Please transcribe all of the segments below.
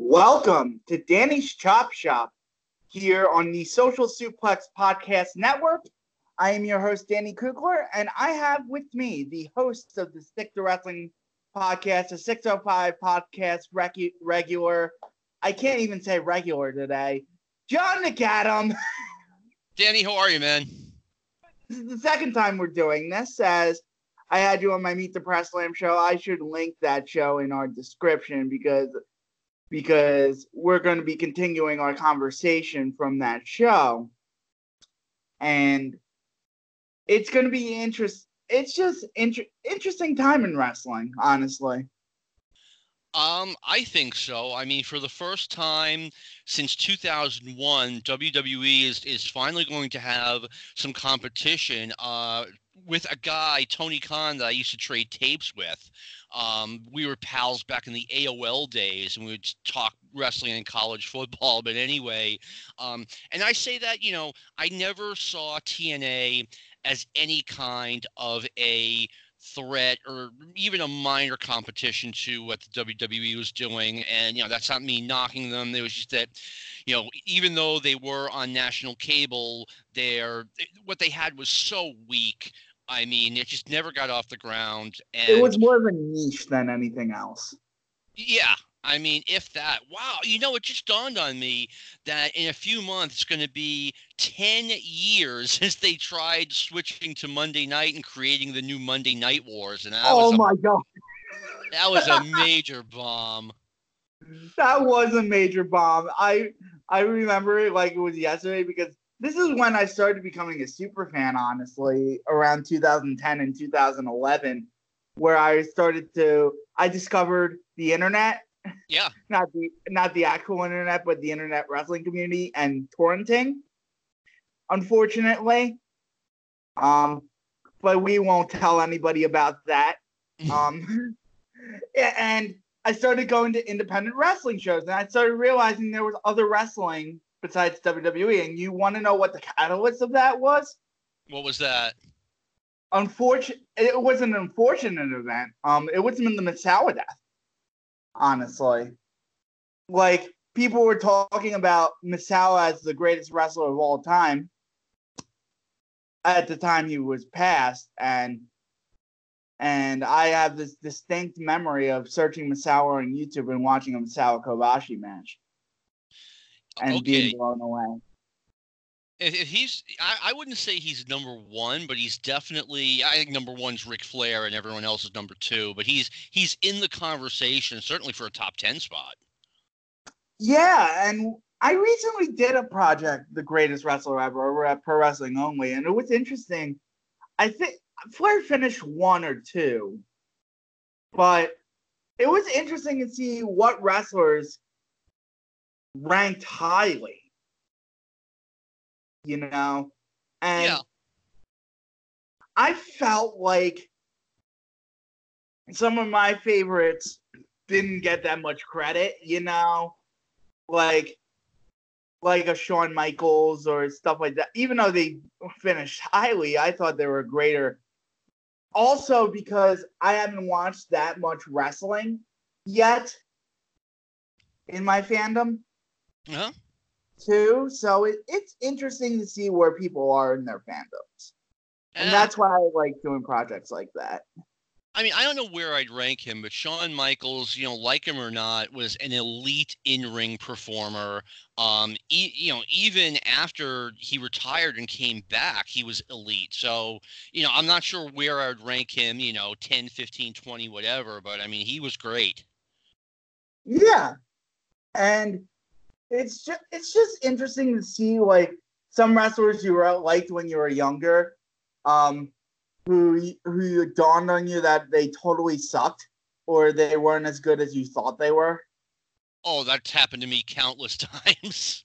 Welcome to Danny's Chop Shop here on the Social Suplex Podcast Network. I am your host, Danny Kugler, and I have with me the host of the Stick to Wrestling podcast, the 605 podcast regu- regular. I can't even say regular today. John McAdam. Danny, how are you, man? This is the second time we're doing this. As I had you on my Meet the Press Slam show, I should link that show in our description because because we're going to be continuing our conversation from that show. And it's going to be interest it's just inter- interesting time in wrestling, honestly. Um, I think so. I mean, for the first time since 2001, WWE is is finally going to have some competition. Uh, with a guy, Tony Khan, that I used to trade tapes with. Um, we were pals back in the AOL days, and we would talk wrestling and college football. But anyway, um, and I say that you know I never saw TNA as any kind of a threat or even a minor competition to what the WWE was doing. And, you know, that's not me knocking them. It was just that, you know, even though they were on national cable, their what they had was so weak. I mean, it just never got off the ground. And it was more of a niche than anything else. Yeah, I mean, if that, wow, you know, it just dawned on me that in a few months it's going to be 10 years since they tried switching to Monday night and creating the new Monday Night Wars. And that oh was a, my god, that was a major bomb. that was a major bomb. I I remember it like it was yesterday because this is when I started becoming a super fan. Honestly, around 2010 and 2011, where I started to I discovered the internet Yeah. not the not the actual internet, but the internet wrestling community and torrenting. Unfortunately, um, but we won't tell anybody about that. Um, yeah, and I started going to independent wrestling shows, and I started realizing there was other wrestling besides WWE. And you want to know what the catalyst of that was? What was that? Unfortunate. It was an unfortunate event. Um, it was in the Misawa death honestly. Like people were talking about Misawa as the greatest wrestler of all time at the time he was passed and and I have this distinct memory of searching Misawa on YouTube and watching a Misawa Kobashi match and Okay. being blown away. If, if he's, I, I wouldn't say he's number one, but he's definitely. I think number one's Ric Flair, and everyone else is number two. But he's he's in the conversation, certainly for a top ten spot. Yeah, and I recently did a project, The Greatest Wrestler Ever, over at Pro Wrestling Only, and it was interesting. I think Flair finished one or two, but it was interesting to see what wrestlers ranked highly. You know, and Yeah. I felt like some of my favorites didn't get that much credit, you know, like like a Shawn Michaels or stuff like that. Even though they finished highly, I thought they were greater. Also, because I haven't watched that much wrestling yet in my fandom Huh? too, so it, it's interesting to see where people are in their fandoms, and that's why I like doing projects like that. I mean, I don't know where I'd rank him, but Shawn Michaels, you know, like him or not, was an elite in-ring performer. Um, e- you know, even after he retired and came back, he was elite. So, you know, I'm not sure where I'd rank him, you know, 10, 15, 20, whatever, but I mean, he was great. Yeah, and it's just it's just interesting to see like some wrestlers you were liked when you were younger, um, who who dawned on you that they totally sucked or they weren't as good as you thought they were. Oh, that's happened to me countless times.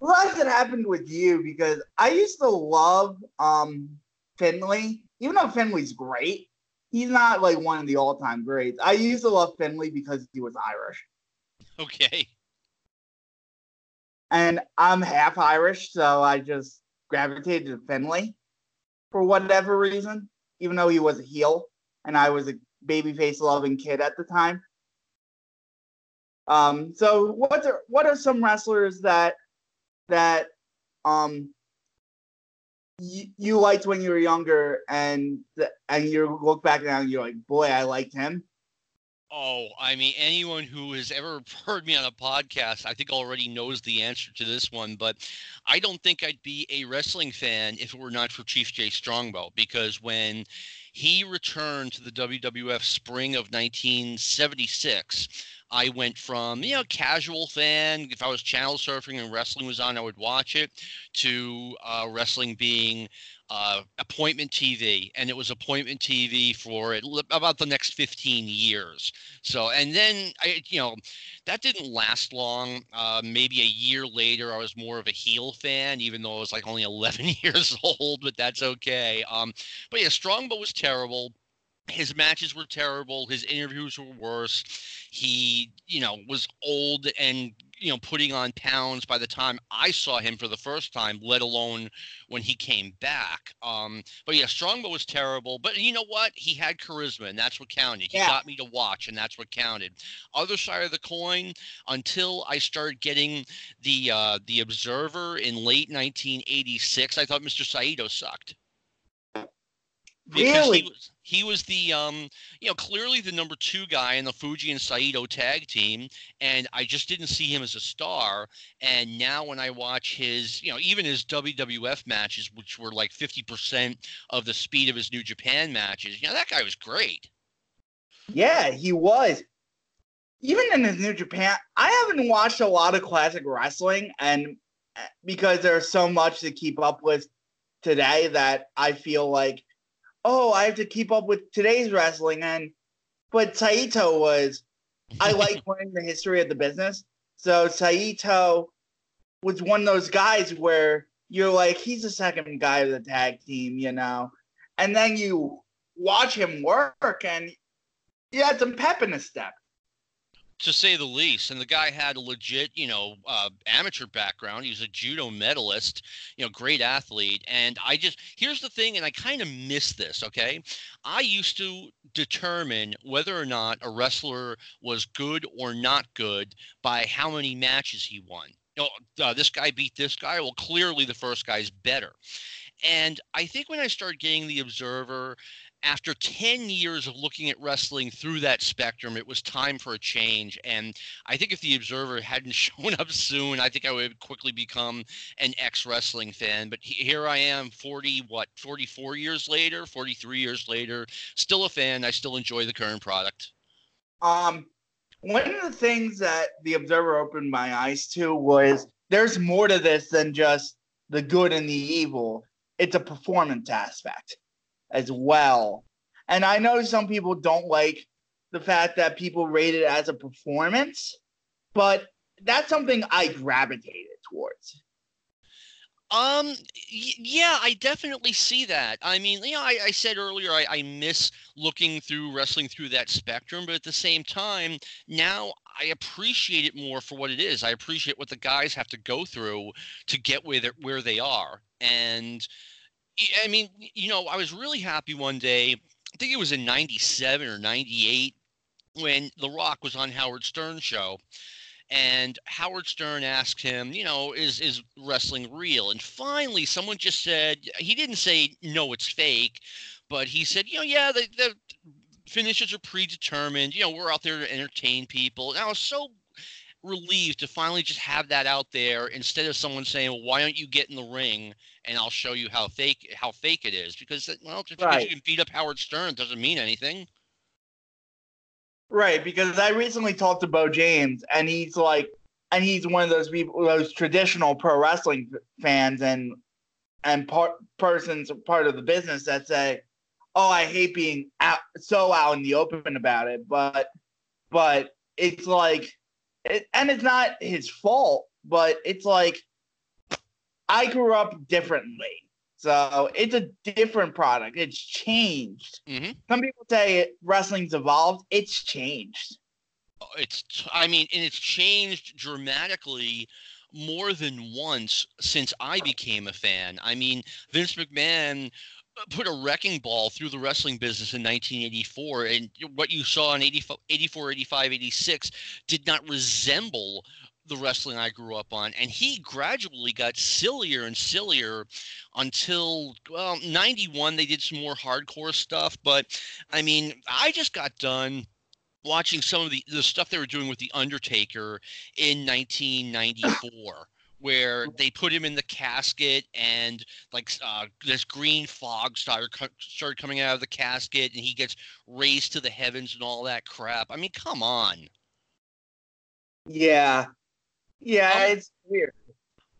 Well, that's what happened with you because I used to love um Finlay, even though Finlay's great. He's not like one of the all-time greats. I used to love Finlay because he was Irish. Okay. And I'm half Irish, so I just gravitated to Finlay for whatever reason, even though he was a heel and I was a babyface loving kid at the time. Um, so what are what are some wrestlers that that um you, liked when you were younger and and you look back now and you're like, boy, I liked him. Oh, I mean, anyone who has ever heard me on a podcast, I think already knows the answer to this one. But I don't think I'd be a wrestling fan if it were not for Chief Jay Strongbow, because when he returned to the WWF spring of 1976, I went from, you know, casual fan, if I was channel surfing and wrestling was on, I would watch it, to uh, wrestling being uh, appointment TV, and it was appointment TV for it, about the next 15 years. So, and then I, you know, that didn't last long. Uh, maybe a year later, I was more of a heel fan, even though I was like only 11 years old, but that's okay. Um, but yeah, Strongbow was terrible his matches were terrible his interviews were worse he you know was old and you know putting on pounds by the time i saw him for the first time let alone when he came back. Um but yeah strongbow was terrible but you know what? He had charisma and that's what counted. He yeah. got me to watch and that's what counted. Other side of the coin until i started getting the uh the observer in late 1986 i thought mr saito sucked really? he was he was the um you know clearly the number two guy in the Fuji and Saito tag team, and I just didn't see him as a star. And now when I watch his you know even his WWF matches, which were like fifty percent of the speed of his New Japan matches, you know that guy was great. Yeah, he was. Even in his New Japan, I haven't watched a lot of classic wrestling, and eh, because there's so much to keep up with today that I feel like oh, I have to keep up with today's wrestling. And but Saito was, I like learning the history of the business. So Saito was one of those guys where you're like, he's the second guy of the tag team, you know, and then you watch him work and he had some pep in his step to say the least. And the guy had a legit, you know, uh, amateur background. He was a judo medalist, you know, great athlete. And I just, here's the thing, and I kind of miss this, okay? I used to determine whether or not a wrestler was good or not good by how many matches he won. You know, uh, this guy beat this guy. Well, clearly the first guy's better. And I think when I started getting the Observer after 10 years of looking at wrestling through that spectrum, it was time for a change. And I think if the Observer hadn't shown up soon, I think I would quickly become an ex wrestling fan. But here I am, 40, what, 44 years later, 43 years later, still a fan. I still enjoy the current product. Um, one of the things that the Observer opened my eyes to was there's more to this than just the good and the evil. It's a performance aspect as well. And I know some people don't like the fact that people rate it as a performance, but that's something I gravitated towards. Um, yeah, I definitely see that. I mean, you know, I, I said earlier I, I miss looking through wrestling through that spectrum, but at the same time, now I appreciate it more for what it is. I appreciate what the guys have to go through to get where where they are, and I mean, you know, I was really happy one day. I think it was in 97 or 98 when The Rock was on Howard Stern's show. And Howard Stern asked him, you know, is is wrestling real? And finally, someone just said he didn't say no, it's fake, but he said, you know, yeah, the, the finishes are predetermined. You know, we're out there to entertain people. And I was so relieved to finally just have that out there instead of someone saying, well, "Why don't you get in the ring and I'll show you how fake how fake it is?" Because uh, well, just right. because you can beat up Howard Stern doesn't mean anything. Right, because I recently talked to Bo James, and he's like, and he's one of those people, those traditional pro wrestling fans, and and part persons part of the business that say, "Oh, I hate being out so out in the open about it," but but it's like it, and it's not his fault, but it's like I grew up differently. So it's a different product. It's changed. Mm-hmm. Some people say wrestling's evolved. It's changed. Oh, it's, I mean, and it's changed dramatically more than once since I became a fan. I mean, Vince McMahon put a wrecking ball through the wrestling business in 1984 and what you saw in 84 85 86 did not resemble the wrestling I grew up on. And he gradually got sillier and sillier until, well, 91, they did some more hardcore stuff. But I mean, I just got done watching some of the, the stuff they were doing with The Undertaker in 1994. Where they put him in the casket and like uh, this green fog started, started coming out of the casket and he gets raised to the heavens and all that crap. I mean, come on. Yeah, yeah, um, it's weird.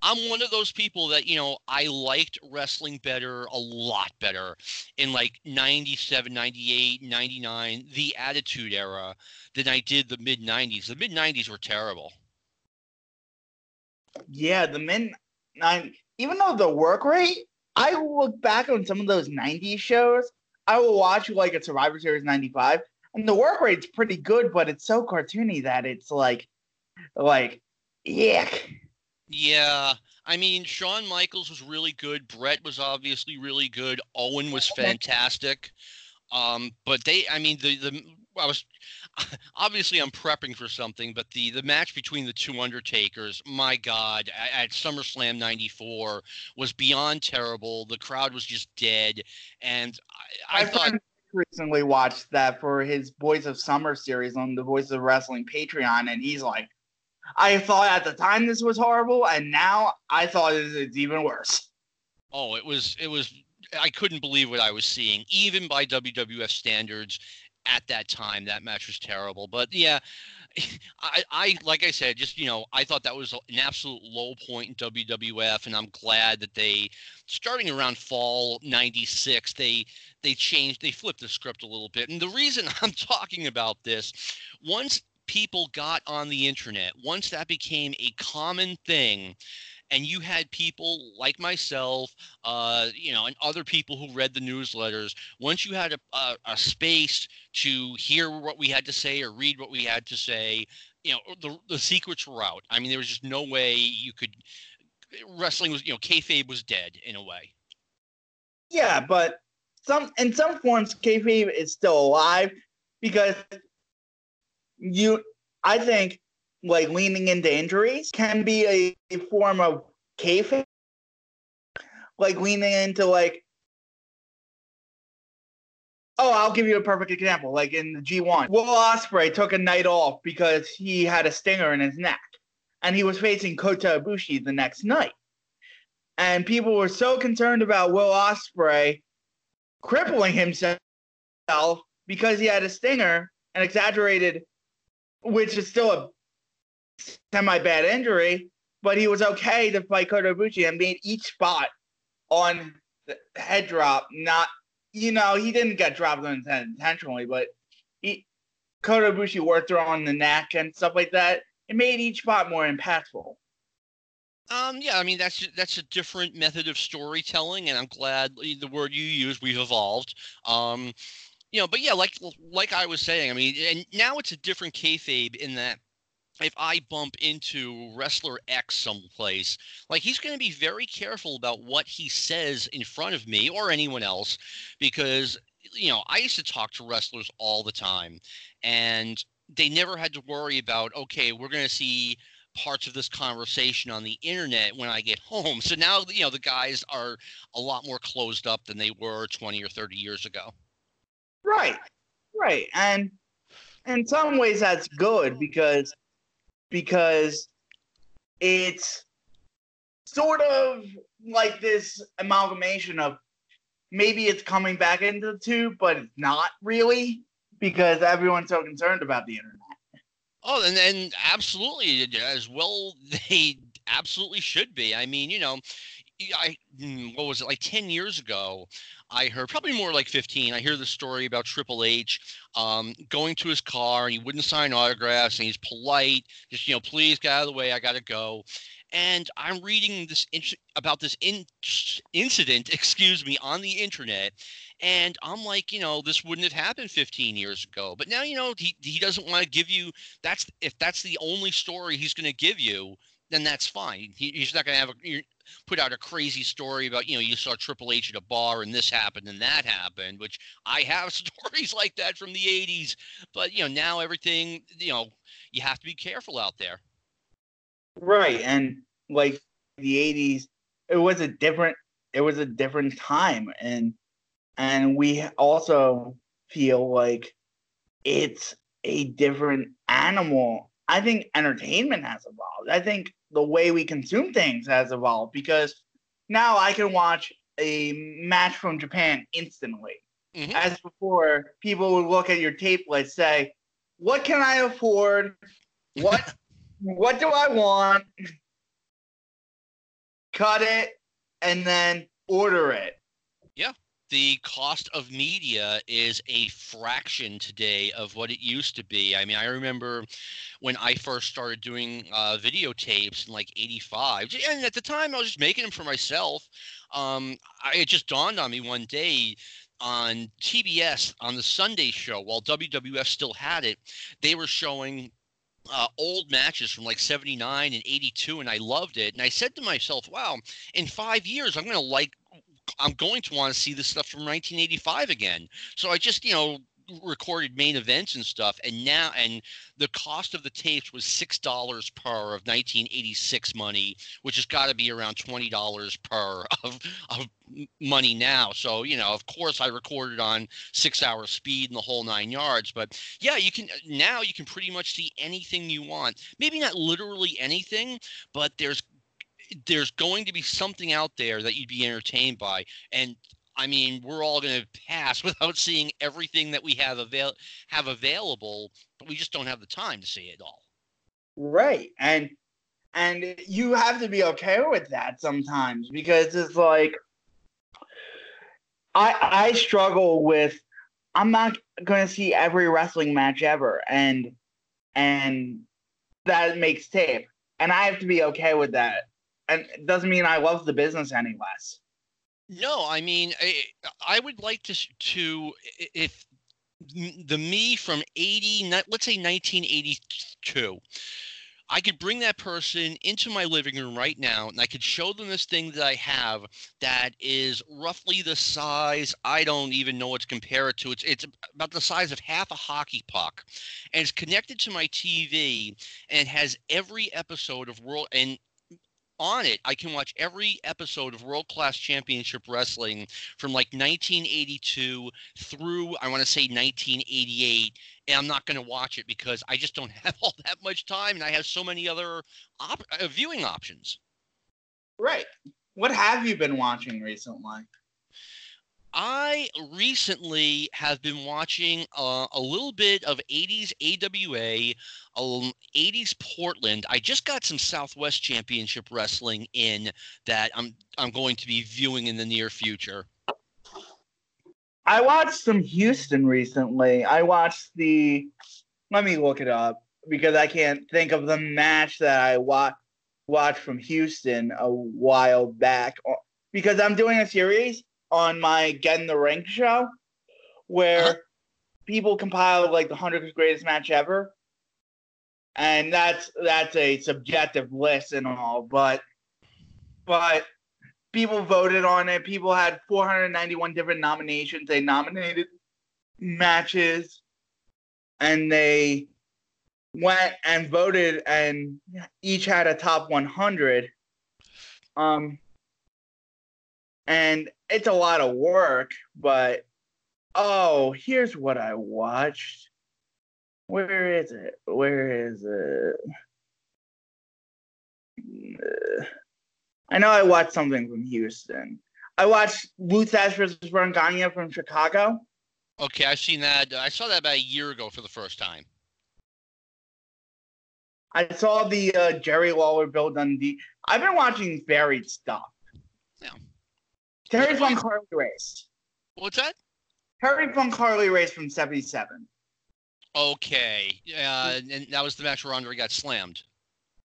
I'm one of those people that, you know, I liked wrestling better, a lot better in like 97, 98, 99, the Attitude Era than I did the mid 90s. The mid 90s were terrible. Yeah, the mid 90s, even though the work rate, I look back on some of those 90s shows. I will watch like a Survivor Series 95, and the work rate's pretty good, but it's so cartoony that it's like, like Yuck. Yeah. I mean, Shawn Michaels was really good. Bret was obviously really good. Owen was fantastic. Um, but they, I mean, the the I was obviously I'm prepping for something, but the the match between the two Undertakers, my God, at, at SummerSlam '94 was beyond terrible. The crowd was just dead, and I, I thought recently watched that for his Boys of Summer series on the Voice of Wrestling Patreon, and he's like, I thought at the time this was horrible, and now I thought it's even worse. Oh, it was it was I couldn't believe what I was seeing, even by WWF standards. At that time, that match was terrible. But yeah, I, I like I said, just you know, I thought that was an absolute low point in WWF, and I'm glad that they, starting around fall '96, they they changed, they flipped the script a little bit. And the reason I'm talking about this, once people got on the internet, once that became a common thing, and you had people like myself, uh, you know, and other people who read the newsletters. Once you had a, a, a, space to hear what we had to say or read what we had to say, you know, the the secrets were out. I mean, there was just no way you could. Wrestling was, you know, kayfabe was dead in a way. Yeah, but some in some forms, kayfabe is still alive because you I think like leaning into injuries can be a, form of kayfabe. Like leaning into like Oh, I'll give you a perfect example. Like in the G1, Will Ospreay took a night off because he had a stinger in his neck, and he was facing Kota Ibushi the next night. And people were so concerned about Will Ospreay crippling himself because he had a stinger and exaggerated which is still a semi bad injury, but he was okay to fight Kota Ibushi and made each spot on the head drop. Not, you know, he didn't get dropped intentionally, but he Kota Ibushi worked on the neck and stuff like that. It made each spot more impactful. Um, yeah, I mean that's that's a different method of storytelling, and I'm glad the word you use we've evolved. Um, you know, but yeah, like like I was saying, I mean, and now it's a different kayfabe in that if I bump into wrestler X someplace, like he's going to be very careful about what he says in front of me or anyone else, because you know I used to talk to wrestlers all the time, and they never had to worry about okay, we're going to see parts of this conversation on the internet when I get home. So now you know the guys are a lot more closed up than they were 20 or 30 years ago. Right, right, and in some ways that's good because because it's sort of like this amalgamation of maybe it's coming back into the tube, but it's not really because everyone's so concerned about the internet. Oh, and then absolutely as well they absolutely should be. I mean, you know, I hmm, what was it like 10 years ago I heard probably more like 15. I hear the story about Triple H um, going to his car and he wouldn't sign autographs and he's polite, just you know, please get out of the way, I gotta go. And I'm reading this in- about this in- incident, excuse me, on the internet, and I'm like, you know, this wouldn't have happened 15 years ago. But now, you know, he he doesn't want to give you. That's if that's the only story he's going to give you, then that's fine. He, he's not going to have a put out a crazy story about you know you saw Triple H at a bar and this happened and that happened, which I have stories like that from the '80s. But you know now everything you know you have to be careful out there. Right, and like the '80s, it was a different it was a different time, and and we also feel like it's a different animal. I think entertainment has evolved. I think the way we consume things has evolved because now I can watch a match from Japan instantly. Mm-hmm. As before, people would look at your tape list, say, "What can I afford? What what do I want? Cut it, and then order it." Yeah the cost of media is a fraction today of what it used to be. I mean, I remember when I first started doing uh, videotapes in like 85, and at the time I was just making them for myself. Um, I, it just dawned on me one day on TBS on the Sunday show while WWF still had it, they were showing uh, old matches from like 79 and 82 and I loved it and I said to myself wow in 5 years I'm going to like I'm going to want to see this stuff from 1985 again. So I just, you know, recorded main events and stuff and now and the cost of the tapes was six dollars per of 1986 money which has got to be around twenty dollars per of, of money now so you know of course i recorded on six hour speed and the whole nine yards but yeah you can now you can pretty much see anything you want maybe not literally anything but there's there's going to be something out there that you'd be entertained by. And I mean, we're all going to pass without seeing everything that we have avail- have available, but we just don't have the time to see it all. Right. And and you have to be okay with that sometimes because it's like I I struggle with I'm not going to see every wrestling match ever and and that makes tape and I have to be okay with that and it doesn't mean I love the business any less. No, I mean, I, I would like to to if the me from 80 let's say 1982 I could bring that person into my living room right now and I could show them this thing that I have that is roughly the size I don't even know what to compare it to. It's it's about the size of half a hockey puck. And it's connected to my TV and has every episode of World and on it, I can watch every episode of World Class Championship Wrestling from like 1982 through, I want to say 1988. And I'm not going to watch it because I just don't have all that much time and I have so many other op- uh, viewing options. Right. What have you been watching recently? I recently have been watching uh, a little bit of 80s AWA, um, 80s Portland. I just got some Southwest Championship Wrestling in that I'm I'm going to be viewing in the near future. I watched some Houston recently. I watched the. Let me look it up because I can't think of the match that I wa- watched from Houston a while back. Because I'm doing a series on my Get in the Ring show where uh-huh. people compile like the hundred greatest match ever. And that's that's a subjective list and all, but but people voted on it. People had 491 different nominations. They nominated matches and they went and voted and each had a top 100 um and it's a lot of work, but oh, here's what I watched. Where is it? Where is it? I know I watched something from Houston. I watched Lou Thesz versus Gagne from Chicago. Okay, I've seen that. I saw that about a year ago for the first time. I saw the uh, Jerry Lawler Bill Dundee. I've been watching varied stuff. Yeah. Terry Von Harley race. What's that? Terry Von Harley race from '77. Okay, uh, and that was the match where Andre got slammed.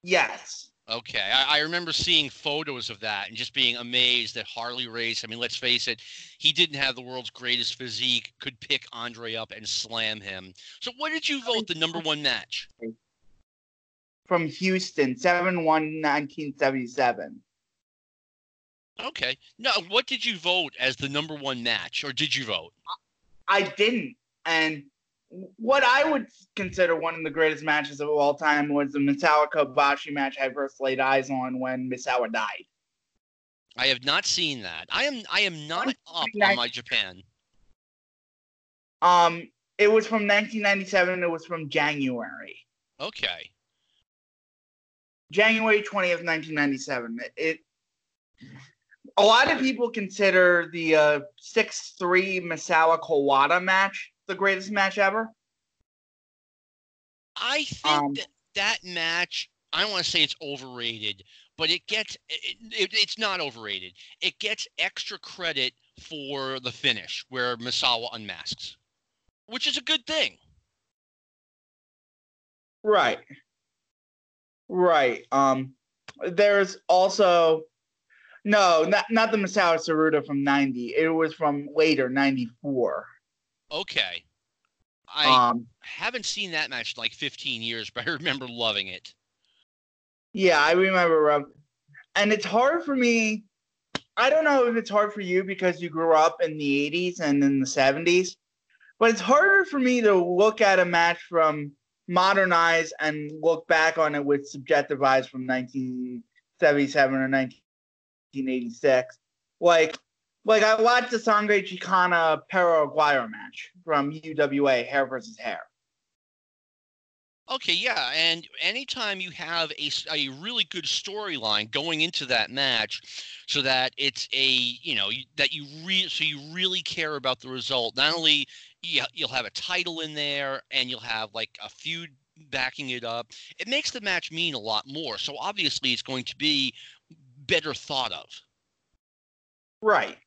Yes. Okay, I, I, remember seeing photos of that and just being amazed that Harley Race. I mean, let's face it, he didn't have the world's greatest physique, could pick Andre up and slam him. So, what did you vote the number one match? From Houston, 7 1 1977. Okay. No, what did you vote as the number one match, or did you vote? I didn't. And what I would consider one of the greatest matches of all time was the Misawa Kobashi match I first laid eyes on when Misawa died. I have not seen that. I am I am not up on my Japan. Um, it was from 1997. It was from January. Okay. January 20th, 1997. It, a lot of people consider the uh, 6-3 Misawa Kawada match the greatest match ever. I think um, that that match, I don't want to say it's overrated, but it gets it, it, it's not overrated. It gets extra credit for the finish where Misawa unmasks, which is a good thing. Right. Right. Um there's also no, not not the Misawa Tsuruta from 90. It was from later 94. Okay. I um, haven't seen that match in like 15 years, but I remember loving it. Yeah, I remember. Um, and it's hard for me. I don't know if it's hard for you because you grew up in the 80s and in the 70s, but it's harder for me to look at a match from modern eyes and look back on it with subjective eyes from 1977 or 1986. Like, like I watched the Sangre Chicana Perro Aguirre match from UWA, hair versus hair. Okay, yeah, and anytime you have a, a really good storyline going into that match, so that it's a you know that you re so you really care about the result. Not only you, you'll have a title in there, and you'll have like a feud backing it up. It makes the match mean a lot more. So obviously, it's going to be better thought of. Right.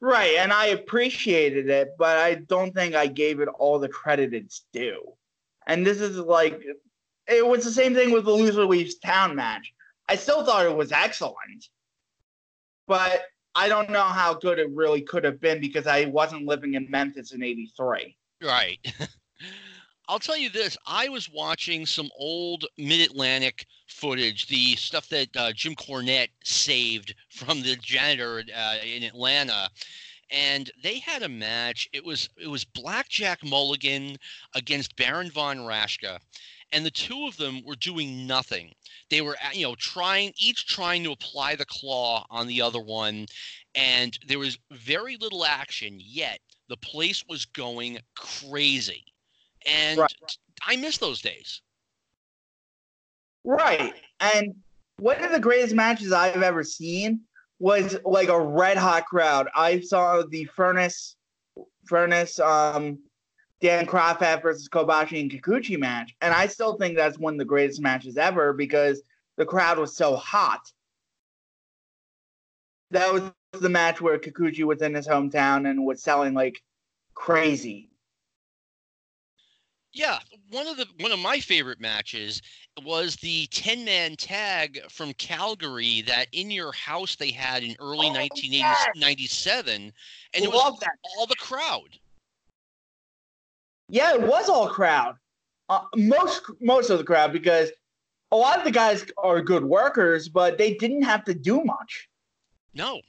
Right, and I appreciated it, but I don't think I gave it all the credit it's due. And this is like, it was the same thing with the loser leaves town match. I still thought it was excellent, but I don't know how good it really could have been because I wasn't living in Memphis in '83. Right. I'll tell you this: I was watching some old Mid Atlantic footage, the stuff that uh, Jim Cornette saved from the janitor uh, in Atlanta, and they had a match. It was it was Blackjack Mulligan against Baron von Raschke, and the two of them were doing nothing. They were you know trying each trying to apply the claw on the other one, and there was very little action. Yet the place was going crazy, and right. I miss those days. Right, and one of the greatest matches I've ever seen was like a red hot crowd. I saw the Furnas, Furnas, um, Dan Kroffat versus Kobashi and Kikuchi match, and I still think that's one of the greatest matches ever because the crowd was so hot. That was the match where Kikuchi was in his hometown and was selling like crazy. Yeah, one of the one of my favorite matches was the 10 man tag from Calgary that in your house they had in early oh, 1997 yes. and it was that. all the crowd. Yeah, it was all crowd. Uh, most most of the crowd because a lot of the guys are good workers, but they didn't have to do much. No,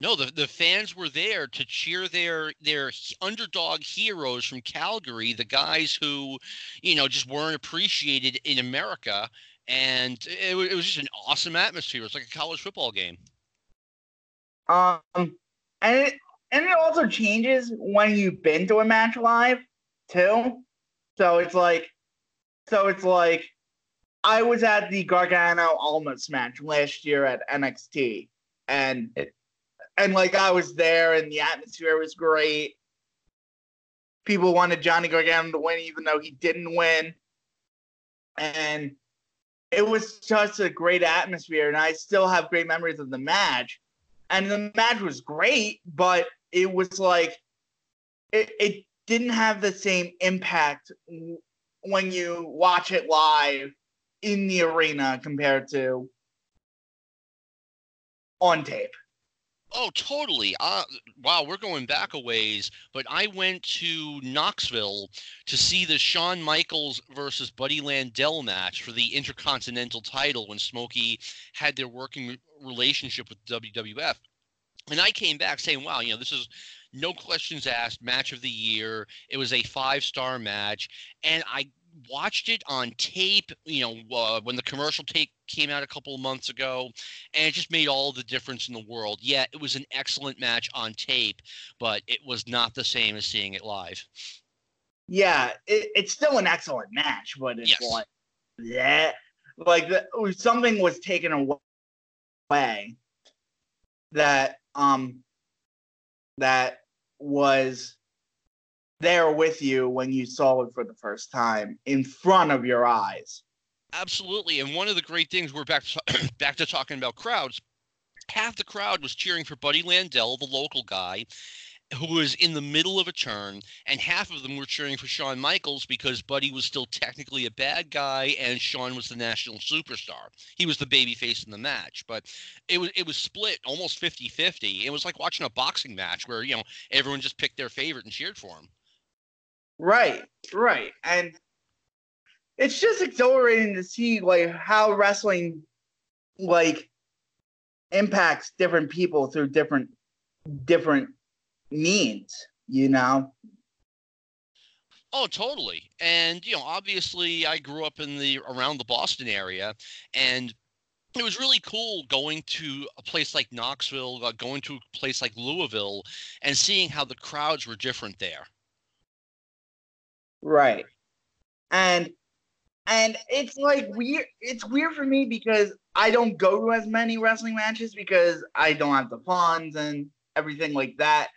no, the, the fans were there to cheer their their underdog heroes from Calgary, the guys who, you know, just weren't appreciated in America, and it, it was just an awesome atmosphere. It was like a college football game. Um, and it and it also changes when you've been to a match live, too. So it's like, so it's like, I was at the Gargano Almas match last year at NXT, and it, and like I was there, and the atmosphere was great. People wanted Johnny Gargano to win, even though he didn't win, and it was just a great atmosphere. And I still have great memories of the match. And the match was great, but it was like it, it didn't have the same impact when you watch it live in the arena compared to on tape. Oh, totally. Uh, wow, we're going back a ways. But I went to Knoxville to see the Shawn Michaels versus Buddy Landel match for the Intercontinental title when Smoky had their working relationship with WWF. And I came back saying, wow, you know, this is no questions asked match of the year. It was a five star match. And I watched it on tape, you know, uh, when the commercial tape came out a couple of months ago, and it just made all the difference in the world. Yeah, it was an excellent match on tape, but it was not the same as seeing it live. Yeah, it, it's still an excellent match, but it's Yes. like that, like the, something was taken away that um that was there with you when you saw it for the first time in front of your eyes. Absolutely, and one of the great things we're back to, back to talking about crowds. Half the crowd was cheering for Buddy Landel, the local guy, who was in the middle of a turn, and half of them were cheering for Shawn Michaels because Buddy was still technically a bad guy and Shawn was the national superstar. He was the baby face in the match, but it was it was split almost 50-50. It was like watching a boxing match where, you know, everyone just picked their favorite and cheered for him. Right, right. And it's just exhilarating to see like how wrestling like impacts different people through different different means, you know? Oh, totally. And you know, obviously, I grew up in the around the Boston area, and it was really cool going to a place like Knoxville, uh, going to a place like Louisville, and seeing how the crowds were different there. Right. And and it's like weird it's weird for me because I don't go to as many wrestling matches because I don't have the funds and everything like that.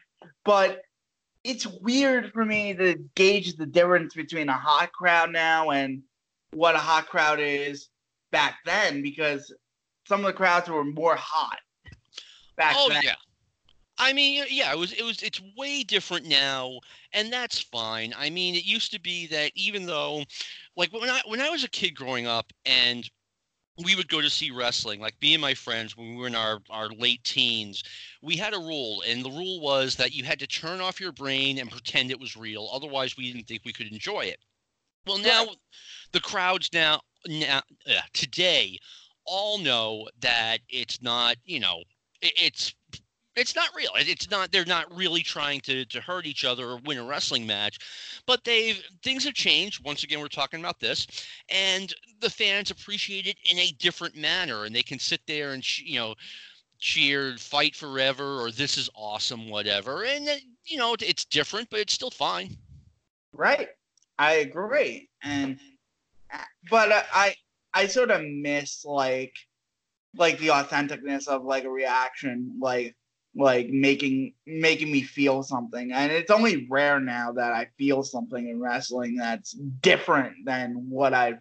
But it's weird for me to gauge the difference between a hot crowd now and what a hot crowd is back then because some of the crowds were more hot back oh then. yeah. I mean, yeah, it was it was it's way different now, and that's fine. I mean, it used to be that even though, like when I when I was a kid growing up, and we would go to see wrestling, like me and my friends when we were in our our late teens, we had a rule, and the rule was that you had to turn off your brain and pretend it was real. Otherwise, we didn't think we could enjoy it. Well, now the crowds now now uh, today all know that it's not you know it, it's it's not real it's not they're not really trying to to hurt each other or win a wrestling match but they've things have changed once again we're talking about this and the fans appreciate it in a different manner and they can sit there and you know cheer fight forever or this is awesome whatever and you know it's different but it's still fine Right. I agree. And but I I sort of miss like like the authenticness of like a reaction like like making making me feel something and it's only rare now that i feel something in wrestling that's different than what i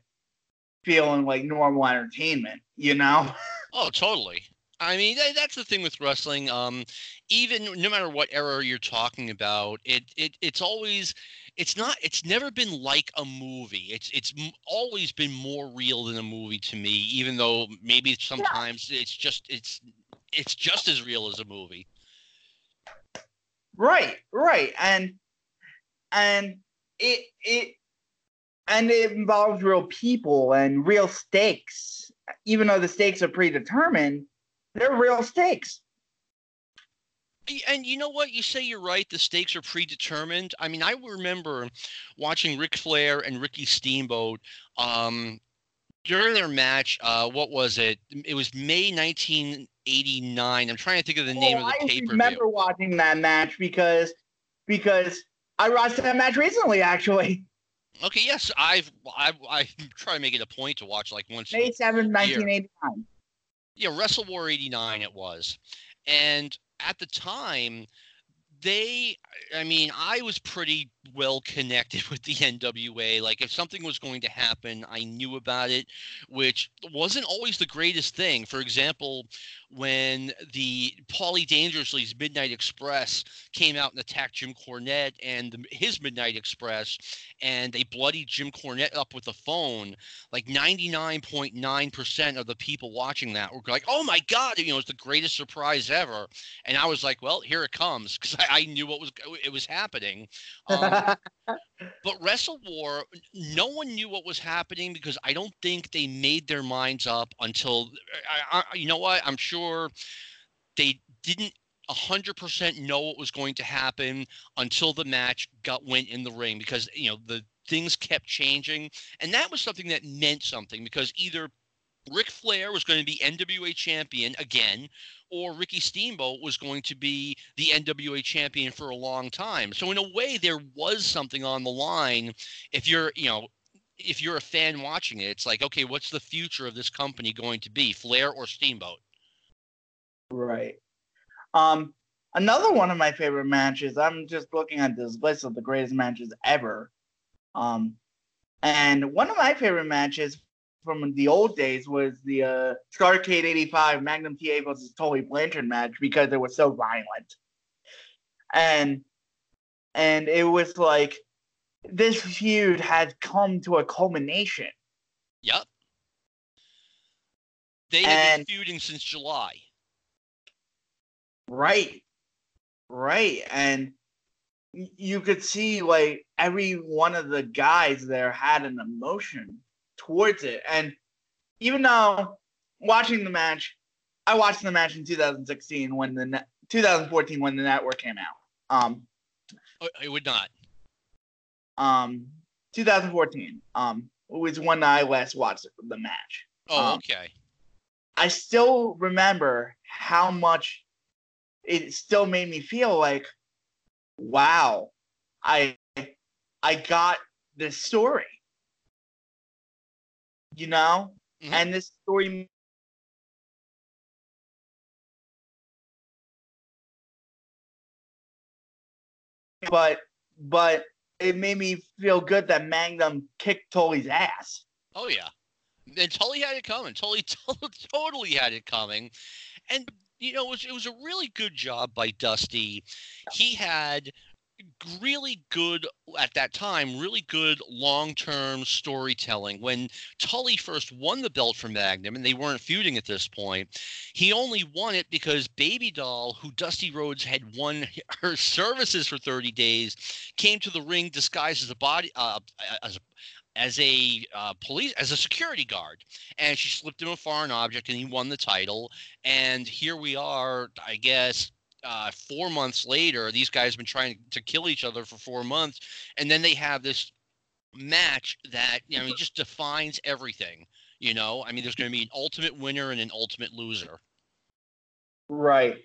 feel in like normal entertainment you know Oh, totally. I mean, tha- that's the thing with wrestling. Um, even no matter what era you're talking about, it it it's always it's not it's never been like a movie. It's it's always been more real than a movie to me. Even though maybe sometimes it's just it's it's just as real as a movie. right right and and it it and it involves real people and real stakes even though the stakes are predetermined they're real stakes And you know what? You say you're right. The stakes are predetermined. I mean, I remember watching Ric Flair and Ricky Steamboat um, during their match. Uh, what was it? It was May 1989. I'm trying to think of the name Oh, of the paper. I remember watching that match because because I watched that match recently actually Okay, yes, I've I I try to make it a point to watch like once. May 7th, 1989 yeah, Wrestle War 89 it was. And at the time, they, I mean, I was pretty well connected with the NWA. Like if something was going to happen, I knew about it, which wasn't always the greatest thing. For example, when the Paulie Dangerously's Midnight Express came out and attacked Jim Cornette and the, his Midnight Express, and they bloodied Jim Cornette up with the phone, like 99.9% of the people watching that were like, oh my God, you know, it's the greatest surprise ever. And I was like, well, here it comes, because I, I, knew what was it was happening. Um, but Wrestle War, no one knew what was happening because I don't think they made their minds up until, I, I, you know what, I'm sure they didn't 100% know what was going to happen until the match got went in the ring because you know the things kept changing. And that was something that meant something because either Ric Flair was going to be NWA champion again or Ricky Steamboat was going to be the NWA champion for a long time. So in a way there was something on the line if you're, you know, if you're a fan watching it, it's like, okay, what's the future of this company going to be, Flair or Steamboat? Right. Um, another one of my favorite matches. I'm just looking at this list of the greatest matches ever. Um, and one of my favorite matches from the old days was the uh, Starcade '85 Magnum TA versus Tully Blanchard match because it was so violent, and and it was like this feud had come to a culmination. Yep. They have been feuding since July. Right. Right. And you could see like every one of the guys there had an emotion towards it. And even though watching the match, I watched the match in 2016 when the ne- 2014 when the network came out. Um, oh, it would not. Um, 2014. Um, was when I last watched the match. Oh, um, okay. I still remember how much it still made me feel like, wow, I I got this story. You know? Mm-hmm. And this story but but it made me feel good that Magnum kicked Tully's ass. Oh yeah. And Tully had it coming. Tully totally had it coming. And you know, it was it was a really good job by Dusty. He had really good at that time, really good long-term storytelling. When Tully first won the belt from Magnum, and they weren't feuding at this point, he only won it because Baby Doll, who Dusty Rhodes had won her services for 30 days, came to the ring disguised as a body uh, as a as a uh, police as a security guard and she slipped him a foreign object and he won the title and here we are i guess uh, four months later these guys have been trying to kill each other for four months and then they have this match that you know just defines everything you know? I mean there's going to be an ultimate winner and an ultimate loser. Right.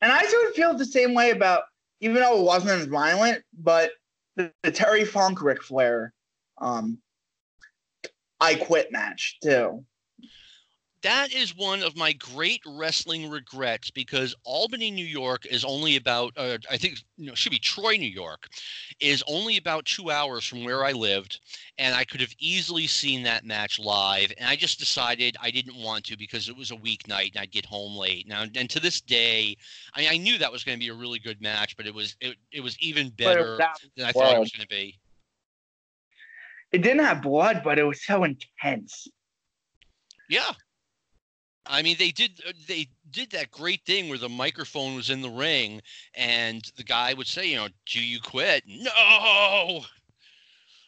And i sort of feel the same way about even though it wasn't as violent but the, the terry funk Ric flair um, I quit match too. That is one of my great wrestling regrets because Albany, New York is only about, uh, I think, you know, should be Troy, New York, is only about two hours from where I lived. And I could have easily seen that match live. And I just decided I didn't want to because it was a weeknight and I'd get home late. Now, and to this day, I, mean, I knew that was going to be a really good match, but it was, it, it was even better than I thought it was going to be it didn't have blood, but it was so intense. Yeah. I mean, they did uh, they did that great thing where the microphone was in the ring, and the guy would say, you know, "Do you quit?" No.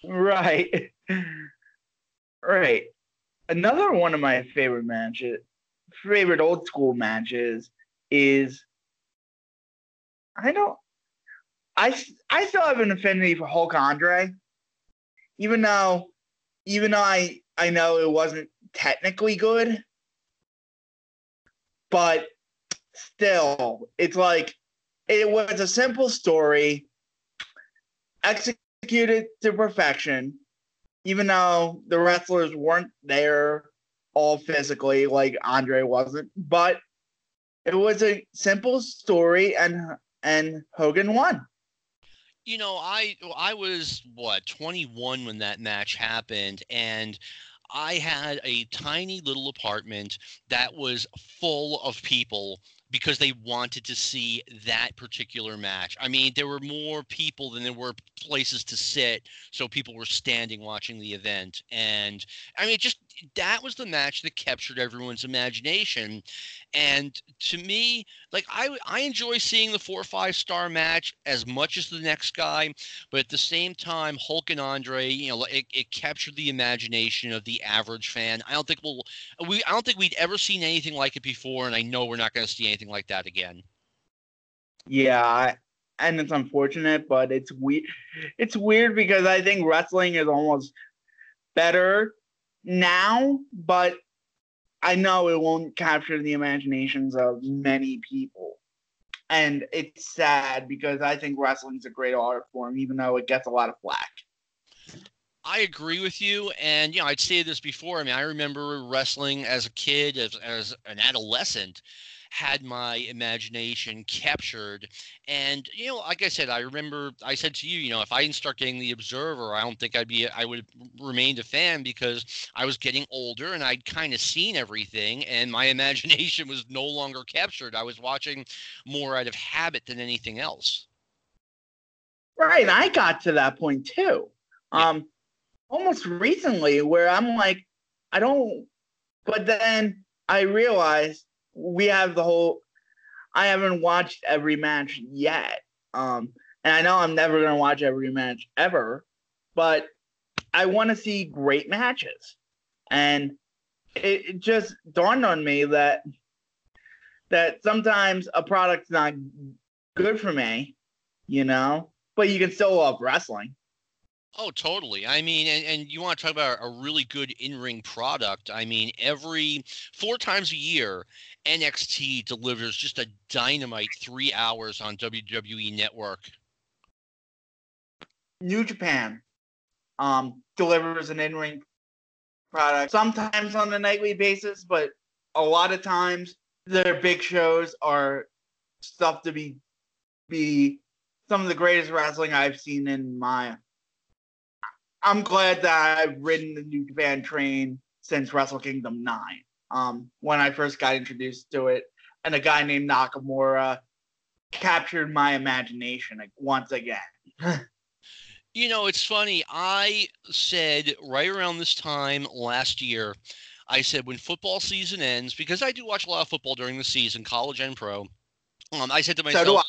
Right. right. Another one of my favorite matches, favorite old school matches, is I don't. I I still have an affinity for Hulk Andre even though even though I I know it wasn't technically good, but still, it's like it was a simple story executed to perfection, even though the wrestlers weren't there all physically like Andre wasn't, but it was a simple story and and Hogan won. You know, I I was what 21 when that match happened, and I had a tiny little apartment that was full of people because they wanted to see that particular match. I mean, there were more people than there were places to sit, so people were standing watching the event. And I mean, it just that was the match that captured everyone's imagination. And to me, like I I enjoy seeing the four or five star match as much as the next guy, but at the same time, Hulk and Andre, you know, it, it captured the imagination of the average fan. I don't think we'll we I don't think we'd ever seen anything like it before, and I know we're not going to see anything like that again. Yeah, I, and it's unfortunate, but it's weird. It's weird because I think wrestling is almost better now, but I know it won't capture the imaginations of many people. And it's sad because I think wrestling's a great art form, even though it gets a lot of flack. I agree with you, and you know I'd say this before. I mean, I remember wrestling as a kid, as as an adolescent, had my imagination captured. And you know, like I said, I remember I said to you, you know, if I didn't start getting the Observer, I don't think I'd be I would have remained a fan because I was getting older and I'd kind of seen everything, and my imagination was no longer captured. I was watching more out of habit than anything else. Right, I got to that point too. Yeah. Um, almost recently, where I'm like, I don't. But then I realized we have the whole. I haven't watched every match yet, um, and I know I'm never gonna watch every match ever, but I want to see great matches, and it, it just dawned on me that that sometimes a product's not good for me, you know, but you can still love wrestling. Oh, totally. I mean, and, and you want to talk about a really good in ring product. I mean, every four times a year, NXT delivers just a dynamite three hours on WWE Network. New Japan um, delivers an in ring product, sometimes on a nightly basis, but a lot of times their big shows are stuff to be be some of the greatest wrestling I've seen in my I'm glad that I've ridden the New Japan train since Wrestle Kingdom 9. Um, when I first got introduced to it, and a guy named Nakamura captured my imagination like, once again. you know, it's funny. I said right around this time last year, I said when football season ends, because I do watch a lot of football during the season, college and pro. Um, I said to myself,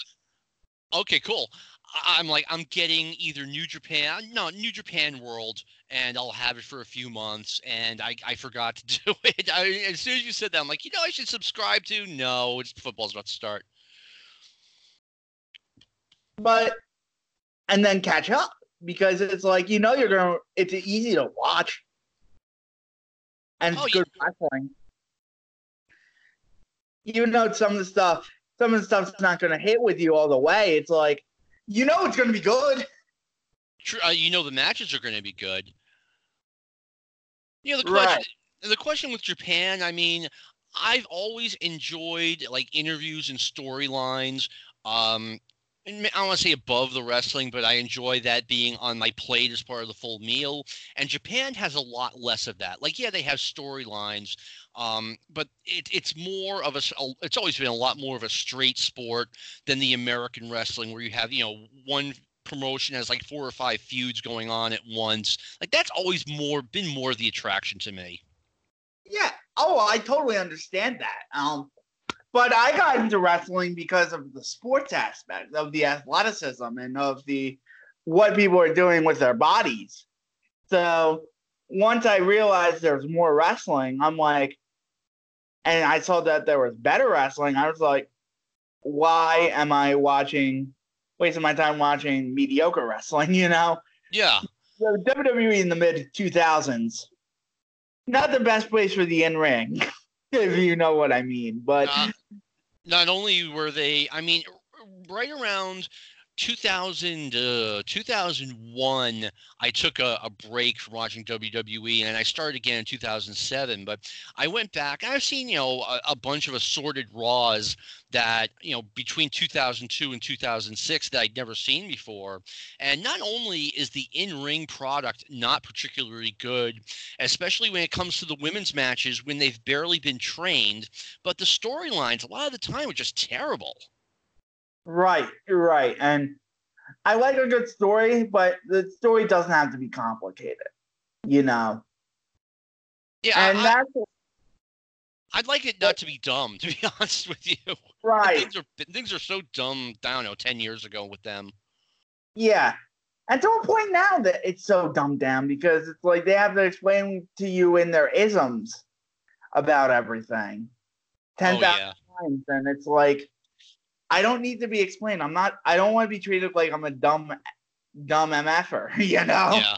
so "Okay, cool. I'm like, I'm getting either New Japan, uh, no, New Japan World, and I'll have it for a few months. And I, I forgot to do it. I, as soon as you said that, I'm like, you know, I should subscribe to. No, it's football's about to start. But, and then catch up because it's like, you know, you're going to, it's easy to watch. And it's oh, good yeah. wrestling. Even though some of the stuff, some of the stuff's not going to hit with you all the way, it's like, you know it's going to be good. True, uh, you know the matches are going to be good. You know the question. Right. The question with Japan, I mean, I've always enjoyed like interviews and storylines. Um, I don't want to say above the wrestling, but I enjoy that being on my plate as part of the full meal. And Japan has a lot less of that. Like, yeah, they have storylines, um, but it, it's more of a. It's always been a lot more of a straight sport than the American wrestling, where you have you know one promotion has like four or five feuds going on at once. Like that's always more been more the attraction to me. Yeah. Oh, I totally understand that. Um, but I got into wrestling because of the sports aspect of the athleticism and of the what people are doing with their bodies. So once I realized there's more wrestling, I'm like, and I saw that there was better wrestling. I was like, why am I watching, wasting my time watching mediocre wrestling? You know? Yeah. So WWE in the mid 2000s, not the best place for the in ring, if you know what I mean. But uh, not only were they, I mean, right around 2000, uh, 2001, I took a, a, break from watching WWE and I started again in 2007. But I went back. I've seen, you know, a, a, bunch of assorted Raws that, you know, between 2002 and 2006 that I'd never seen before. And not only is the in ring product not particularly good, especially when it comes to the women's matches when they've barely been trained, but the storylines a lot of the time are just terrible. Right, right. And I like a good story, but the story doesn't have to be complicated, you know. Yeah, and I, that's. I'd like it not to be dumb, to be honest with you. Right. things are things are so dumb. I don't know, ten years ago with them. Yeah, and to a point now that it's so dumbed down because it's like they have to explain to you in their isms about everything oh, ten thousand oh, yeah. times, and it's like I don't need to be explained. I'm not. I don't want to be treated like I'm a dumb, dumb mf'er. You know. Yeah.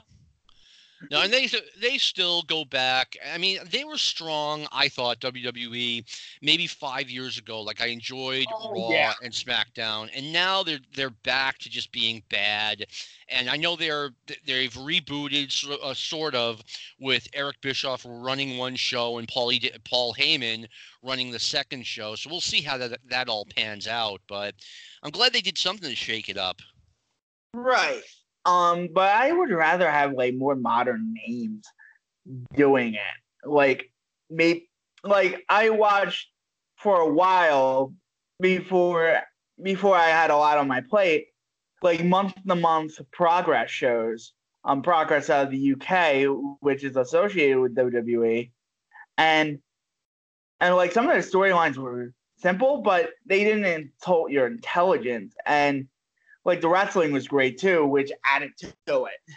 No, and they they still go back. I mean, they were strong. I thought WWE maybe five years ago. Like I enjoyed oh, Raw yeah. and SmackDown, and now they're they're back to just being bad. And I know they're they've rebooted uh, sort of with Eric Bischoff running one show and Paul Paul Heyman running the second show. So we'll see how that that all pans out. But I'm glad they did something to shake it up. Right. Um, but I would rather have like more modern names doing it. Like maybe like I watched for a while before before I had a lot on my plate, like month to month progress shows. Um, progress out of the UK, which is associated with WWE, and and like some of the storylines were simple, but they didn't insult your intelligence. And like the wrestling was great too, which added to it.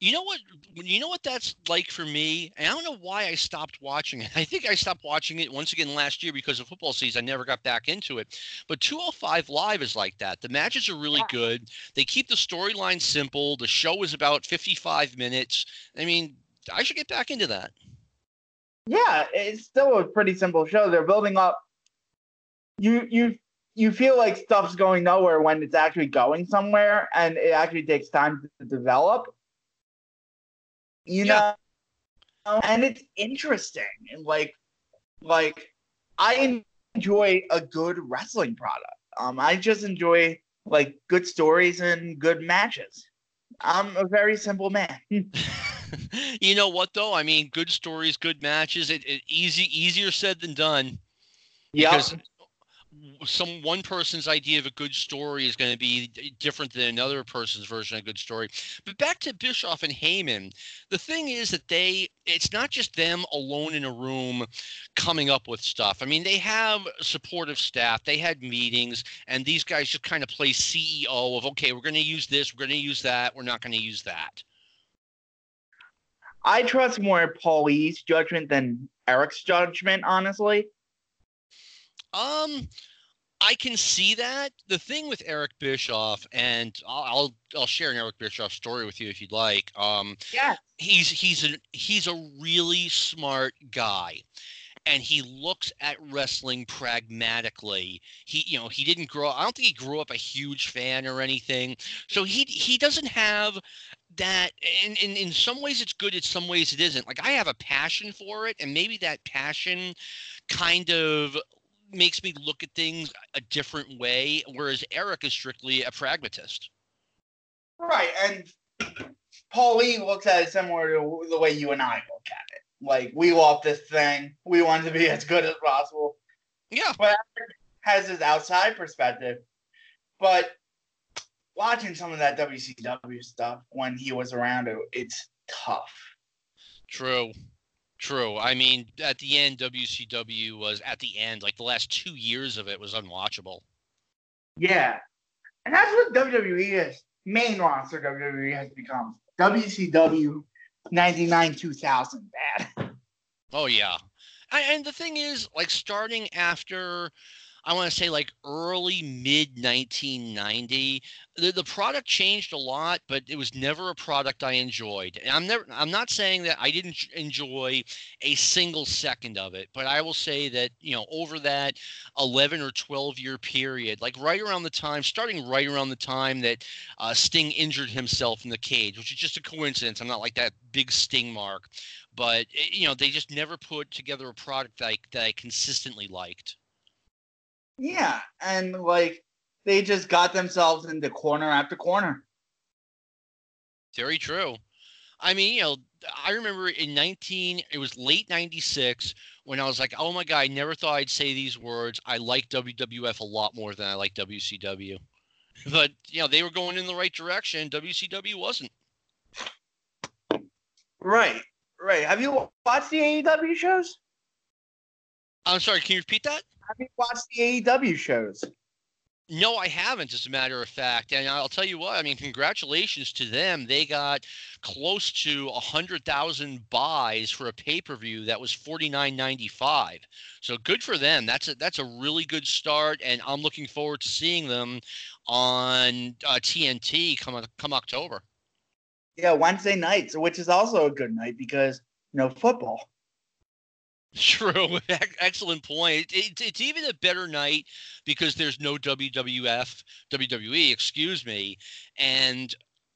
You know what? You know what that's like for me. And I don't know why I stopped watching it. I think I stopped watching it once again last year because of football season. I never got back into it. But 205 Live is like that. The matches are really good. They keep the storyline simple. The show is about 55 minutes. I mean, I should get back into that. Yeah, it's still a pretty simple show. They're building up. You you you feel like stuff's going nowhere when it's actually going somewhere and it actually takes time to develop. You yeah. know? And it's interesting. And like like I enjoy a good wrestling product. Um I just enjoy like good stories and good matches. I'm a very simple man. you know what though? I mean, good stories, good matches. It, it easy easier said than done. Yeah. Because some one person's idea of a good story is going to be different than another person's version of a good story. But back to Bischoff and Heyman, the thing is that they it's not just them alone in a room coming up with stuff. I mean, they have supportive staff, they had meetings, and these guys just kind of play CEO of okay, we're going to use this, we're going to use that, we're not going to use that. I trust more Paulie's judgment than Eric's judgment, honestly. Um, I can see that. The thing with Eric Bischoff, and I'll, I'll I'll, share an Eric Bischoff story with you if you'd like. Um, yeah, he's he's a he's a really smart guy, and he looks at wrestling pragmatically. He you know he didn't grow. I don't think he grew up a huge fan or anything. So he he doesn't have that in, in in some ways it's good in some ways it isn't like i have a passion for it and maybe that passion kind of makes me look at things a different way, whereas Eric is strictly a pragmatist. Right, and Paulie looks at it similar to the way you and I look at it. Like we love this thing, we want to be as good as possible. Yeah, but Eric has his outside perspective. But watching some of that WCW stuff when he was around, it's tough. True. True. I mean, at the end, WCW was at the end, like the last two years of it was unwatchable. Yeah. And that's what WWE is. Main roster WWE has become. WCW 99 2000 bad. Oh, yeah. And the thing is, like, starting after I want to say like early mid 1990. The, the product changed a lot, but it was never a product I enjoyed. And I'm never I'm not saying that I didn't enjoy a single second of it, but I will say that, you know, over that 11 or 12 year period, like right around the time, starting right around the time that uh, Sting injured himself in the cage, which is just a coincidence. I'm not like that big Sting mark, but eh, you know, they just never put together a product that I, that I consistently liked. Yeah, and like they just got themselves into corner after corner. Very true. I mean, you know, I remember in 19, it was late 96 when I was like, oh my God, I never thought I'd say these words. I like WWF a lot more than I like WCW. But, you know, they were going in the right direction. WCW wasn't. Right, right. Have you watched the AEW shows? I'm sorry, can you repeat that? Have you watched the AEW shows? No, I haven't, as a matter of fact. And I'll tell you what, I mean, congratulations to them. They got close to 100,000 buys for a pay per view that was $49.95. So good for them. That's a, that's a really good start. And I'm looking forward to seeing them on uh, TNT come, come October. Yeah, Wednesday nights, which is also a good night because, you know, football. True. Excellent point. It, it's even a better night because there's no WWF, WWE, excuse me. And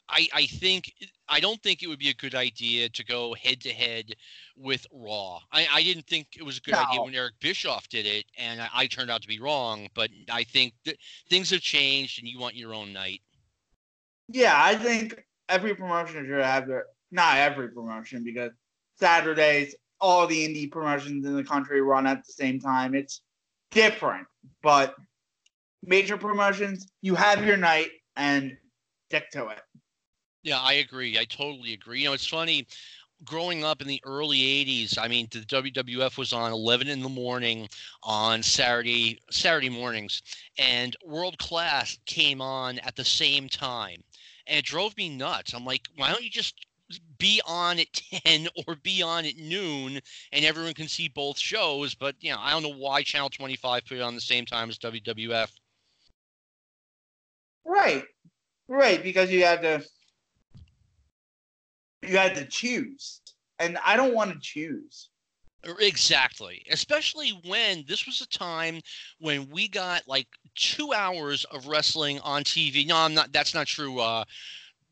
I, I think I don't think it would be a good idea to go head to head with Raw. I, I didn't think it was a good no. idea when Eric Bischoff did it, and I, I, turned out to be wrong. But I think that things have changed, and you want your own night. Yeah, I think every promotion should have their not every promotion because Saturdays all the indie promotions in the country run at the same time. It's different, but major promotions, you have your night and stick to it. Yeah, I agree. I totally agree. You know, it's funny growing up in the early 80s i mean the wwf was on 11 in the morning on saturday saturday mornings and world class came on at the same time and it drove me nuts i'm like why don't you just be on at 10 or be on at noon and everyone can see both shows. But, you know, I don't know why Channel 25 put it on the same time as WWF. Right. Right. Because you had to, you had to choose. And I don't want to choose. Exactly. Especially when this was a time when we got like two hours of wrestling on TV. No, I'm not. That's not true. Uh,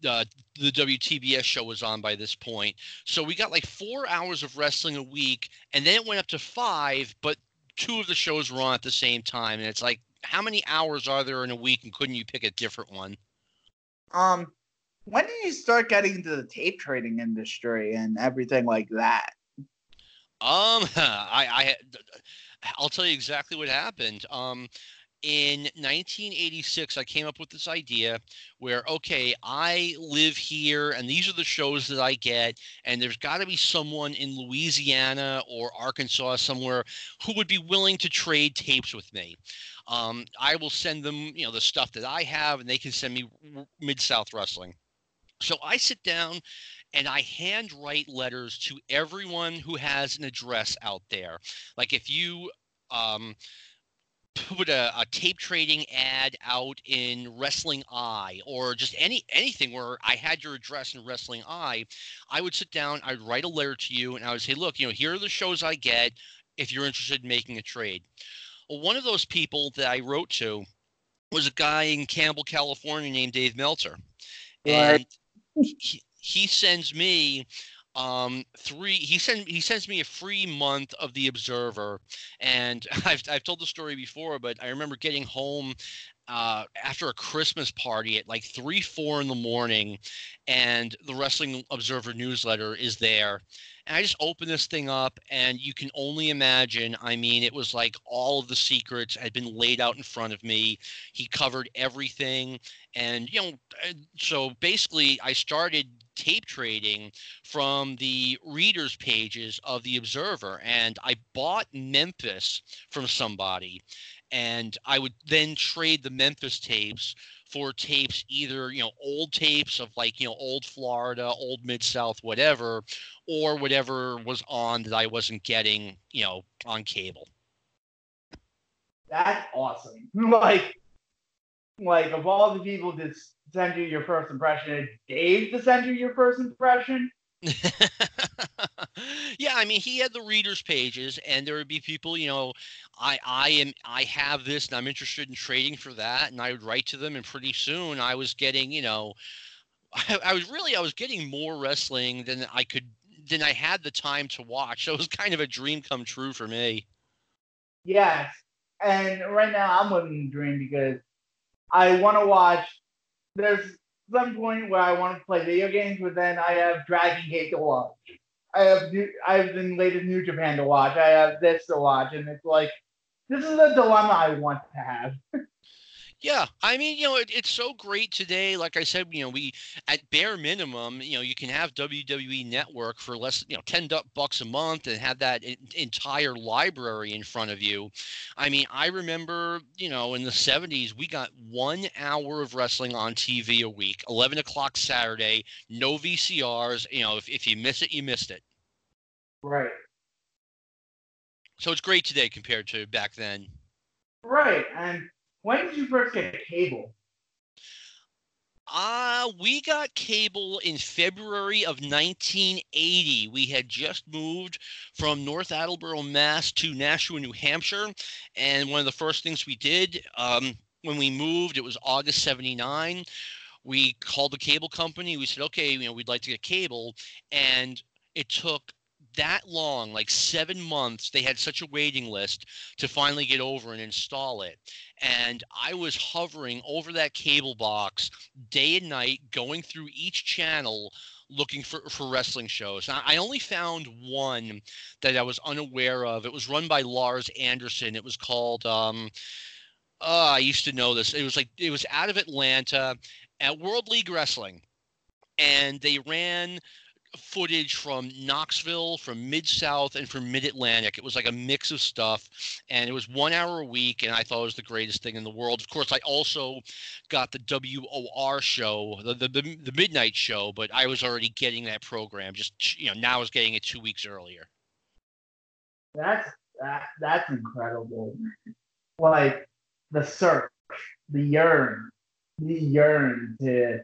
uh, the WTBS show was on by this point. So we got like four hours of wrestling a week, and then it went up to five, but two of the shows were on at the same time. And it's like, how many hours are there in a week, and couldn't you pick a different one? Um, when did you start getting into the tape trading industry and everything like that? Um, I, I, I'll tell you exactly what happened. Um, in 1986 i came up with this idea where okay i live here and these are the shows that i get and there's got to be someone in louisiana or arkansas somewhere who would be willing to trade tapes with me um, i will send them you know the stuff that i have and they can send me mid south wrestling so i sit down and I handwrite letters to everyone who has an address out there. Like if you um, put a, a, tape trading ad out in Wrestling Eye or just any anything where I had your address in Wrestling Eye, I would sit down, I'd write a letter to you, and I would say, look, you know, here are the shows I get if you're interested in making a trade. Well, one of those people that I wrote to was a guy in Campbell, California named Dave Meltzer. And he, he sends me um three he sent he sends me a free month of the observer and i've i've told the story before but i remember getting home uh, after a Christmas party at like three, four in the morning, and the Wrestling Observer newsletter is there. And I just open this thing up, and you can only imagine. I mean, it was like all of the secrets had been laid out in front of me. He covered everything. And, you know, so basically, I started tape trading from the readers' pages of the Observer. And I bought Memphis from somebody and I would then trade the Memphis tapes for tapes either you know old tapes of like you know old Florida, old Mid South, whatever, or whatever was on that I wasn't getting you know on cable. that's awesome. like, like of all the people to send you your first impression, Dave to send you your first impression. yeah, I mean, he had the readers pages, and there would be people, you know, I I am I have this, and I'm interested in trading for that, and I would write to them, and pretty soon I was getting, you know, I, I was really I was getting more wrestling than I could than I had the time to watch. So it was kind of a dream come true for me. Yes, and right now I'm living the dream because I want to watch. There's some point where I want to play video games, but then I have Dragon Gate to watch. I have I have the latest New Japan to watch. I have this to watch, and it's like this is a dilemma I want to have. Yeah, I mean, you know, it, it's so great today. Like I said, you know, we at bare minimum, you know, you can have WWE Network for less, you know, ten bucks a month and have that entire library in front of you. I mean, I remember, you know, in the '70s, we got one hour of wrestling on TV a week, eleven o'clock Saturday, no VCRs. You know, if if you miss it, you missed it. Right. So it's great today compared to back then. Right, and when did you first get cable? Uh, we got cable in February of 1980. We had just moved from North Attleboro, Mass to Nashua, New Hampshire. And one of the first things we did um, when we moved, it was August 79. We called the cable company. We said, okay, you know, we'd like to get cable. And it took that long, like seven months, they had such a waiting list to finally get over and install it. And I was hovering over that cable box day and night, going through each channel looking for, for wrestling shows. I only found one that I was unaware of. It was run by Lars Anderson. It was called, um, oh, I used to know this. It was like, it was out of Atlanta at World League Wrestling. And they ran footage from Knoxville, from Mid South, and from Mid Atlantic. It was like a mix of stuff, and it was one hour a week, and I thought it was the greatest thing in the world. Of course, I also got the WOR show, the the, the midnight show, but I was already getting that program. Just you know, now I was getting it two weeks earlier. That's that, that's incredible. Like the search, the yearn, the yearn to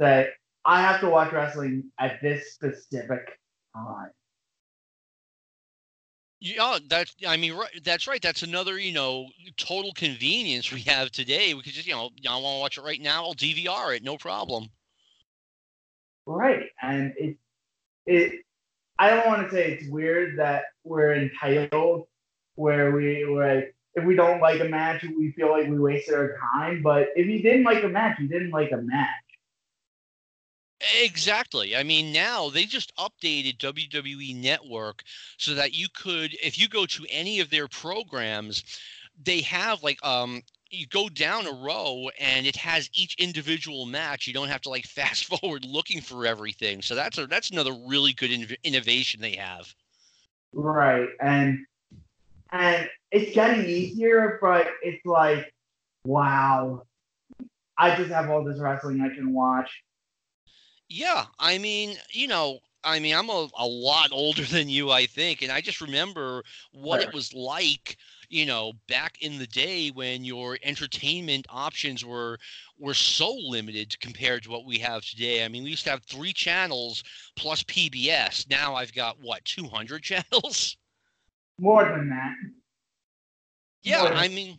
say I have to watch wrestling at this specific time. Yeah, that's I mean that's right. That's another you know total convenience we have today. We could just you know I want to watch it right now. I'll DVR it, no problem. Right, and it it I don't want to say it's weird that we're entitled where we like if we don't like a match we feel like we wasted our time. But if you didn't like a match, you didn't like a match. Exactly. I mean, now they just updated WWE Network so that you could, if you go to any of their programs, they have like um you go down a row and it has each individual match. You don't have to like fast forward looking for everything. So that's a that's another really good in- innovation they have. Right, and and it's getting easier, but it's like, wow, I just have all this wrestling I can watch. Yeah, I mean, you know, I mean, I'm a, a lot older than you, I think, and I just remember what it was like, you know, back in the day when your entertainment options were were so limited compared to what we have today. I mean, we used to have three channels plus PBS. Now I've got what, 200 channels? More than that. Yeah, I mean,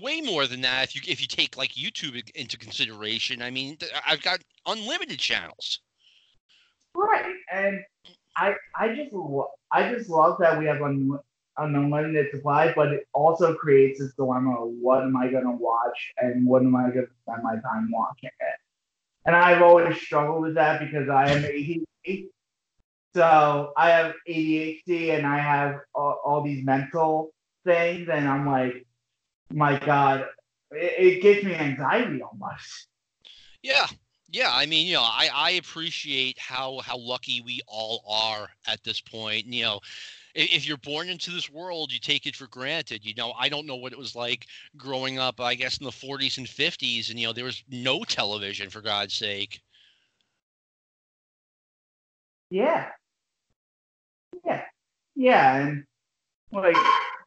way more than that if you if you take like YouTube into consideration. I mean, I've got unlimited channels. Right, and I I just I just love that we have an, an unlimited supply, but it also creates this dilemma: of what am I going to watch, and what am I going to spend my time watching it? And I've always struggled with that because I am ADHD. So I have ADHD and I have all, all these mental things, and I'm like, my God, it, it gives me anxiety almost. Yeah, yeah, I mean, you know, I, I appreciate how how lucky we all are at this point. You know, if, if you're born into this world, you take it for granted. You know, I don't know what it was like growing up. I guess in the 40s and 50s, and you know, there was no television for God's sake. Yeah. Yeah. Yeah, and like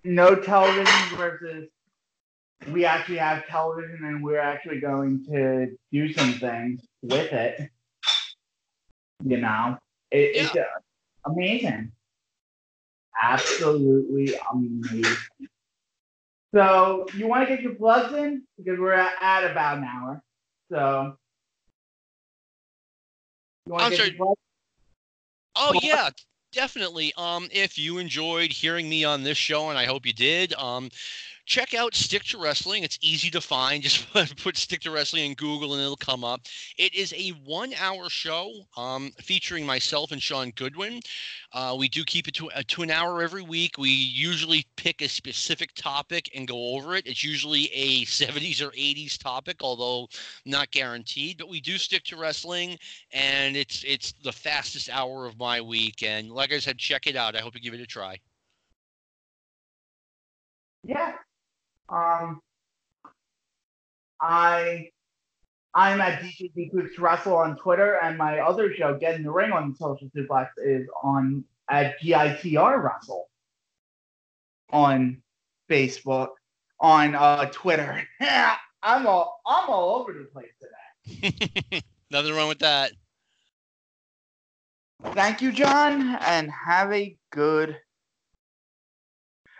no television versus we actually have television and we're actually going to do some things with it. You know, it, Yeah. it's uh, amazing. Absolutely amazing. So, you want to get your plugs in? Because we're at, at about an hour. So, you want I'm to get sorry. your plugs? Oh yeah, definitely. Um, if you enjoyed hearing me on this show, and I hope you did, um, check out Stick to Wrestling. It's easy to find. Just put, Stick to Wrestling in Google, and it'll come up. It is a one-hour show um, featuring myself and Sean Goodwin. Uh, we do keep it to, uh, to an hour every week. We usually pick a specific topic and go over it. It's usually a 70s or 80s topic, although not guaranteed. But we do stick to wrestling and it's it's the fastest hour of my week. And like I said, check it out. I hope you give it a try. Yeah. Um, I I'm at DJD Cooks Wrestle on Twitter, and my other show, Get in the Ring on Social Suplex, is on at GITR Wrestle on Facebook, on uh, Twitter. I'm all I'm all over the place today. Nothing wrong with that. Thank you, John, and have a good